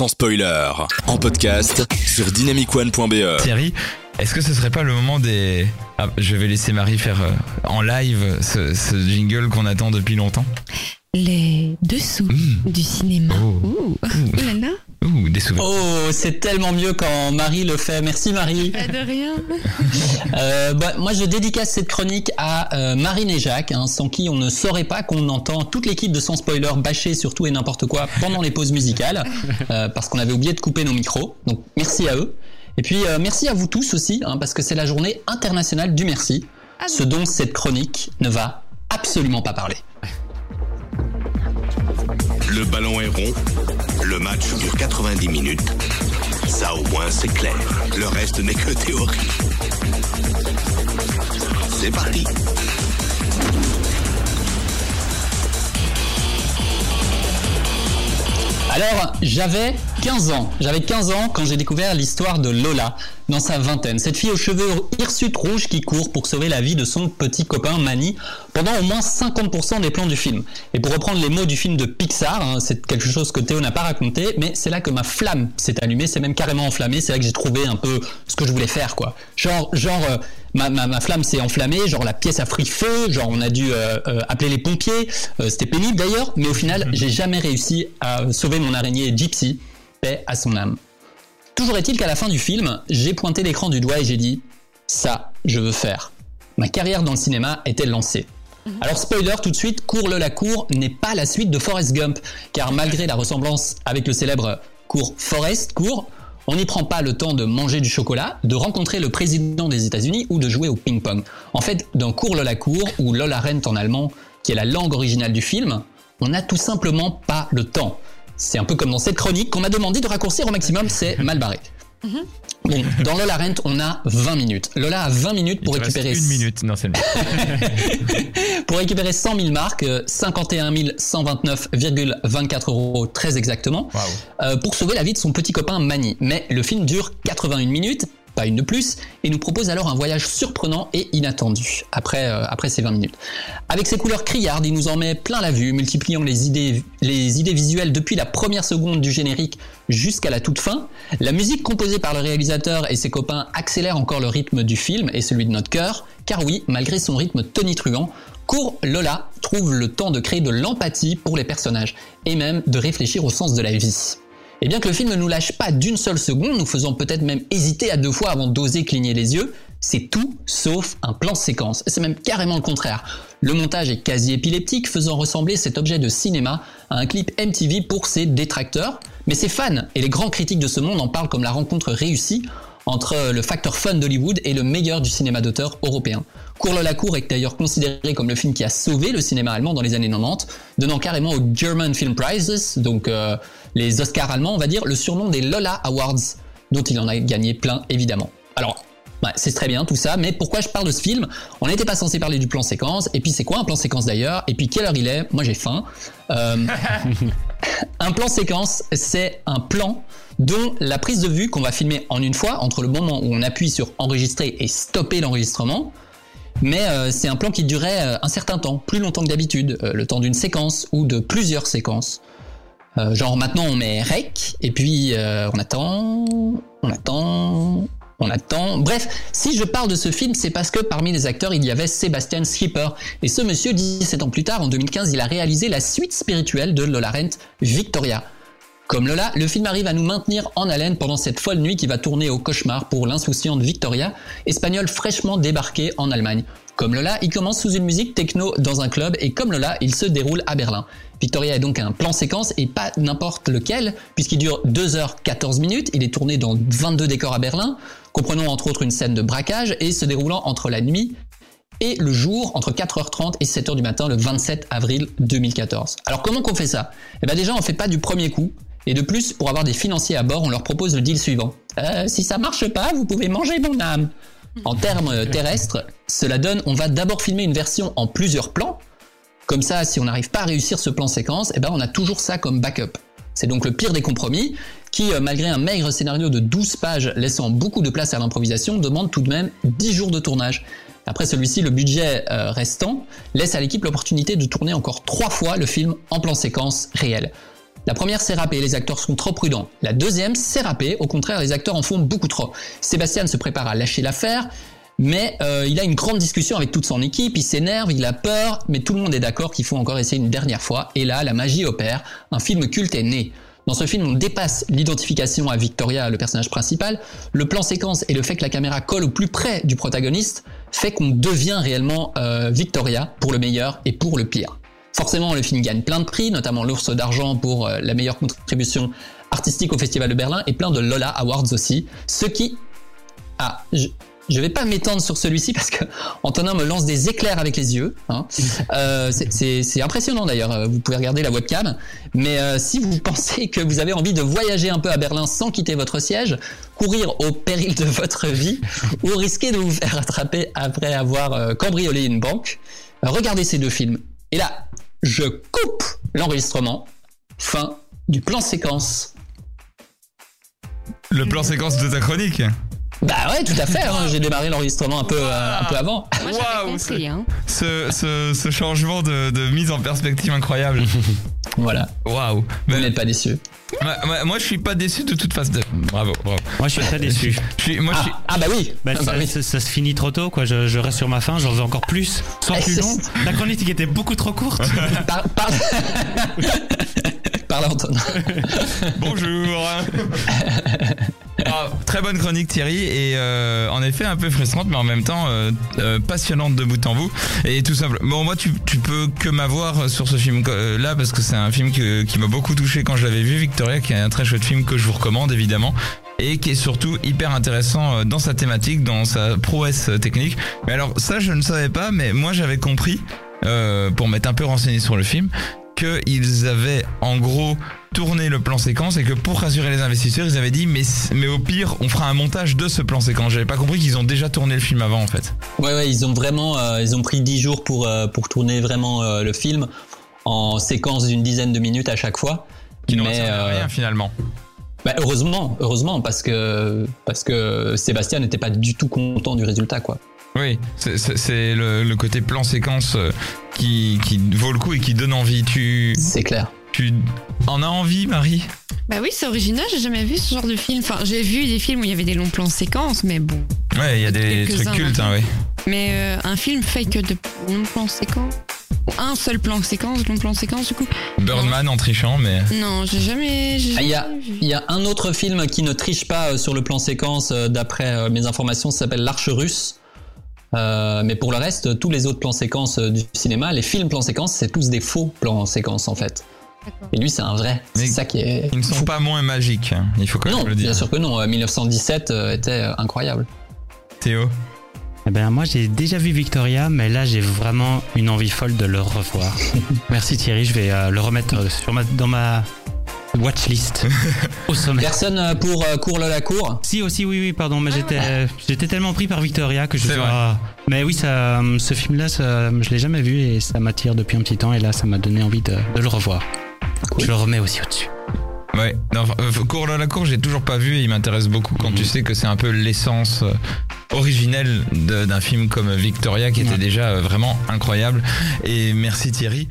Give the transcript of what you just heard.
sans spoiler, en podcast sur dynamicone.be. Thierry, est-ce que ce serait pas le moment des... Ah, je vais laisser Marie faire euh, en live ce, ce jingle qu'on attend depuis longtemps? Les dessous Mmh. du cinéma. Oh. Ouh. Ouh là là. Ouh, des souvenirs. Oh, c'est tellement mieux quand Marie le fait. Merci Marie. Pas de rien. Euh, bah, moi, je dédicace cette chronique à euh, Marine et Jacques, hein, sans qui on ne saurait pas qu'on entend toute l'équipe de Sans Spoiler bâcher sur tout et n'importe quoi pendant les pauses musicales, euh, parce qu'on avait oublié de couper nos micros. Donc, merci à eux. Et puis, euh, merci à vous tous aussi, hein, parce que c'est la journée internationale du merci, Ah ce dont cette chronique ne va absolument pas parler. Le ballon est rond. Le match dure 90 minutes. Ça au moins c'est clair. Le reste n'est que théorie. C'est parti. Alors, j'avais 15 ans. J'avais 15 ans quand j'ai découvert l'histoire de Lola dans sa vingtaine. Cette fille aux cheveux hirsutes rouges qui court pour sauver la vie de son petit copain Manny pendant au moins 50% des plans du film. Et pour reprendre les mots du film de Pixar, hein, c'est quelque chose que Théo n'a pas raconté, mais c'est là que ma flamme s'est allumée, c'est même carrément enflammé, c'est là que j'ai trouvé un peu ce que je voulais faire, quoi. Genre, genre, euh, ma, ma, ma flamme s'est enflammée, genre la pièce a pris feu, genre on a dû euh, euh, appeler les pompiers, euh, c'était pénible d'ailleurs, mais au final, j'ai jamais réussi à sauver mon araignée Gypsy, paix à son âme. Toujours est-il qu'à la fin du film, j'ai pointé l'écran du doigt et j'ai dit ça, je veux faire. Ma carrière dans le cinéma était lancée. Alors spoiler tout de suite, Cours le la cour n'est pas la suite de Forrest Gump, car malgré la ressemblance avec le célèbre cours Forrest Cours, on n'y prend pas le temps de manger du chocolat, de rencontrer le président des États-Unis ou de jouer au ping-pong. En fait, dans Cours le la cour ou Lola Rent en allemand, qui est la langue originale du film, on n'a tout simplement pas le temps. C'est un peu comme dans cette chronique qu'on m'a demandé de raccourcir au maximum, c'est mal barré. Dans Lola Rent, on a 20 minutes. Lola a 20 minutes pour Il te reste récupérer une minute. Non, c'est pour récupérer 100 000 marques, euh, 51 129,24 euros très exactement, euh, pour sauver la vie de son petit copain Manny. Mais le film dure 81 minutes, une de plus, et nous propose alors un voyage surprenant et inattendu après, euh, ces 20 minutes. Avec ses couleurs criardes, il nous en met plein la vue, multipliant les idées, les idées visuelles depuis la première seconde du générique jusqu'à la toute fin. La musique composée par le réalisateur et ses copains accélère encore le rythme du film et celui de notre cœur, car oui, malgré son rythme tonitruant, Court Lola trouve le temps de créer de l'empathie pour les personnages et même de réfléchir au sens de la vie. Et bien que le film ne nous lâche pas d'une seule seconde, nous faisant peut-être même hésiter à deux fois avant d'oser cligner les yeux, c'est tout sauf un plan séquence. Et c'est même carrément le contraire. Le montage est quasi épileptique, faisant ressembler cet objet de cinéma à un clip MTV pour ses détracteurs. Mais ses fans et les grands critiques de ce monde en parlent comme la rencontre réussie entre le facteur fun d'Hollywood et le meilleur du cinéma d'auteur européen. Cours le la cour est d'ailleurs considéré comme le film qui a sauvé le cinéma allemand dans les années 90, donnant carrément aux German Film Prizes, donc euh, les Oscars allemands on va dire, le surnom des Lola Awards, dont il en a gagné plein évidemment. Alors, ouais, c'est très bien tout ça, mais pourquoi je parle de ce film? On n'était pas censé parler du plan séquence, et puis c'est quoi un plan séquence d'ailleurs? Et puis quelle heure il est? Moi j'ai faim. Euh, un plan séquence, c'est un plan dont la prise de vue qu'on va filmer en une fois, entre le moment où on appuie sur enregistrer et stopper l'enregistrement, mais euh, c'est un plan qui durait euh, un certain temps, plus longtemps que d'habitude, euh, le temps d'une séquence ou de plusieurs séquences. Genre maintenant on met rec et puis on attend, on attend, on attend. Bref, si je parle de ce film, c'est parce que parmi les acteurs il y avait Sébastien Schipper et ce monsieur 17 ans plus tard, en 2015, il a réalisé la suite spirituelle de Lola Rent, Victoria. Comme Lola, le film arrive à nous maintenir en haleine pendant cette folle nuit qui va tourner au cauchemar pour l'insouciante Victoria, espagnole fraîchement débarquée en Allemagne. Comme Lola, il commence sous une musique techno dans un club et comme Lola, il se déroule à Berlin. Victoria est donc un plan séquence et pas n'importe lequel, puisqu'il dure 2h14 minutes, il est tourné dans 22 décors à Berlin, comprenant entre autres une scène de braquage et se déroulant entre la nuit et le jour entre 4h30 et 7h du matin le 27 avril 2014. Alors comment qu'on fait ça? Eh bien déjà on fait pas du premier coup et de plus pour avoir des financiers à bord on leur propose le deal suivant. Euh, si ça marche pas vous pouvez manger mon âme. En termes terrestres, cela donne on va d'abord filmer une version en plusieurs plans. Comme ça si on n'arrive pas à réussir ce plan séquence, eh ben on a toujours ça comme backup. C'est donc le pire des compromis qui, euh, malgré un maigre scénario de 12 pages laissant beaucoup de place à l'improvisation, demande tout de même 10 jours de tournage. Après celui-ci, le budget euh, restant laisse à l'équipe l'opportunité de tourner encore trois fois le film en plan séquence réel. La première, c'est râpé, les acteurs sont trop prudents. La deuxième, c'est râpé, au contraire, les acteurs en font beaucoup trop. Sébastien se prépare à lâcher l'affaire, mais euh, il a une grande discussion avec toute son équipe, il s'énerve, il a peur, mais tout le monde est d'accord qu'il faut encore essayer une dernière fois. Et là, la magie opère, un film culte est né. Dans ce film, on dépasse l'identification à Victoria, le personnage principal. Le plan séquence et le fait que la caméra colle au plus près du protagoniste fait qu'on devient réellement euh, Victoria pour le meilleur et pour le pire. Forcément, le film gagne plein de prix, notamment l'ours d'argent pour euh, la meilleure contribution artistique au Festival de Berlin et plein de Lola Awards aussi. Ce qui... Ah, je, je vais pas m'étendre sur celui-ci parce que Antonin me lance des éclairs avec les yeux. Hein. Euh, c'est- impressionnant d'ailleurs. euh, Vous pouvez regarder la webcam. Mais euh, si vous pensez que vous avez envie de voyager un peu à Berlin sans quitter votre siège, courir au péril de votre vie ou risquer de vous faire attraper après avoir euh, cambriolé une banque, regardez ces deux films. Et là, je coupe l'enregistrement. Fin du plan séquence. Le plan séquence de ta chronique. Bah ouais, tout à fait. hein, J'ai démarré l'enregistrement un peu, euh, un peu avant. Waouh, hein. Ce, ce, ce changement de, de mise en perspective incroyable. Voilà. Waouh. Vous Mais- n'êtes pas déçus. moi, je suis pas déçu de toute façon. Bravo, bravo. Moi, je suis très déçu. Je suis, moi, je suis, Ah, ah bah oui. Bah, Ah bah ça, oui. ça- ça se finit trop tôt, quoi. Je, je reste sur ma faim, j'en veux encore plus. Soit Eh, plus long. La chronique était beaucoup trop courte. Par, par... Parle Antonin. Bonjour. Très bonne chronique Thierry et euh, en effet un peu frustrante mais en même temps euh, euh, passionnante de bout en bout et tout simple. Bon moi tu, peux que m'avoir sur ce film là parce que c'est un film qui m'a beaucoup touché quand je l'avais vu Victoria qui est un très chouette film que je vous recommande évidemment et qui est surtout hyper intéressant dans sa thématique, dans sa prouesse technique. Mais alors ça je ne savais pas mais moi j'avais compris pour m'être un peu renseigné sur le film qu'ils avaient en gros tourné le plan séquence et que pour rassurer les investisseurs, ils avaient dit mais, mais au pire, on fera un montage de ce plan séquence. J'avais pas compris qu'ils ont déjà tourné le film avant en fait. Ouais, ouais, ils ont vraiment, euh, ils ont pris 10 jours pour, euh, pour tourner vraiment euh, le film en séquence d'une dizaine de minutes à chaque fois. Qui euh, rien finalement. bah, heureusement, heureusement, parce que, parce que Sébastien n'était pas du tout content du résultat, quoi. Oui, c'est- le, le côté plan séquence qui, qui vaut le coup et qui donne envie. Tu, C'est clair. Tu en as envie, Marie Bah oui, c'est original, j'ai jamais vu ce genre de film. Enfin, j'ai vu des films où il y avait des longs plans séquences, mais bon. Ouais, il y a des trucs cultes, hein, oui. Mais euh, un film fait que de longs plans séquences. Ou Un seul plan séquence, long plan séquence, du coup. Birdman en trichant, mais Non, j'ai jamais. Ah, Il y, a, jamais vu. il y a un autre film qui ne triche pas euh, sur le plan séquence, euh, d'après mes informations, ça s'appelle L'Arche russe. Euh, mais pour le reste, tous les autres plans séquences du cinéma, les films plans séquences, c'est tous des faux plans séquences en fait. Et lui, c'est un vrai. C'est ça qui est. ils ne sont pas moins magiques. hein. Il faut quand Non, même le dire. bien sûr que non. Euh, 1917 euh, était euh, incroyable. Théo. Eh ben, moi, j'ai déjà vu Victoria, mais là, j'ai vraiment une envie folle de le revoir. Merci Thierry, je vais euh, le remettre euh, sur ma, dans ma watchlist au sommet. Personne euh, pour euh, Cours la cour? Si aussi oui oui pardon mais j'étais euh, j'étais tellement pris par Victoria que je vrai. ah. mais oui ça euh, ce film là ça, je l'ai jamais vu et ça m'attire depuis un petit temps et là ça m'a donné envie de, de le revoir Cool. je le remets aussi au dessus Ouais, non, euh, cours la cour, j'ai toujours pas vu et il m'intéresse beaucoup quand tu sais que c'est un peu l'essence euh, originelle d'un film comme Victoria qui était déjà euh, vraiment incroyable. Et merci Thierry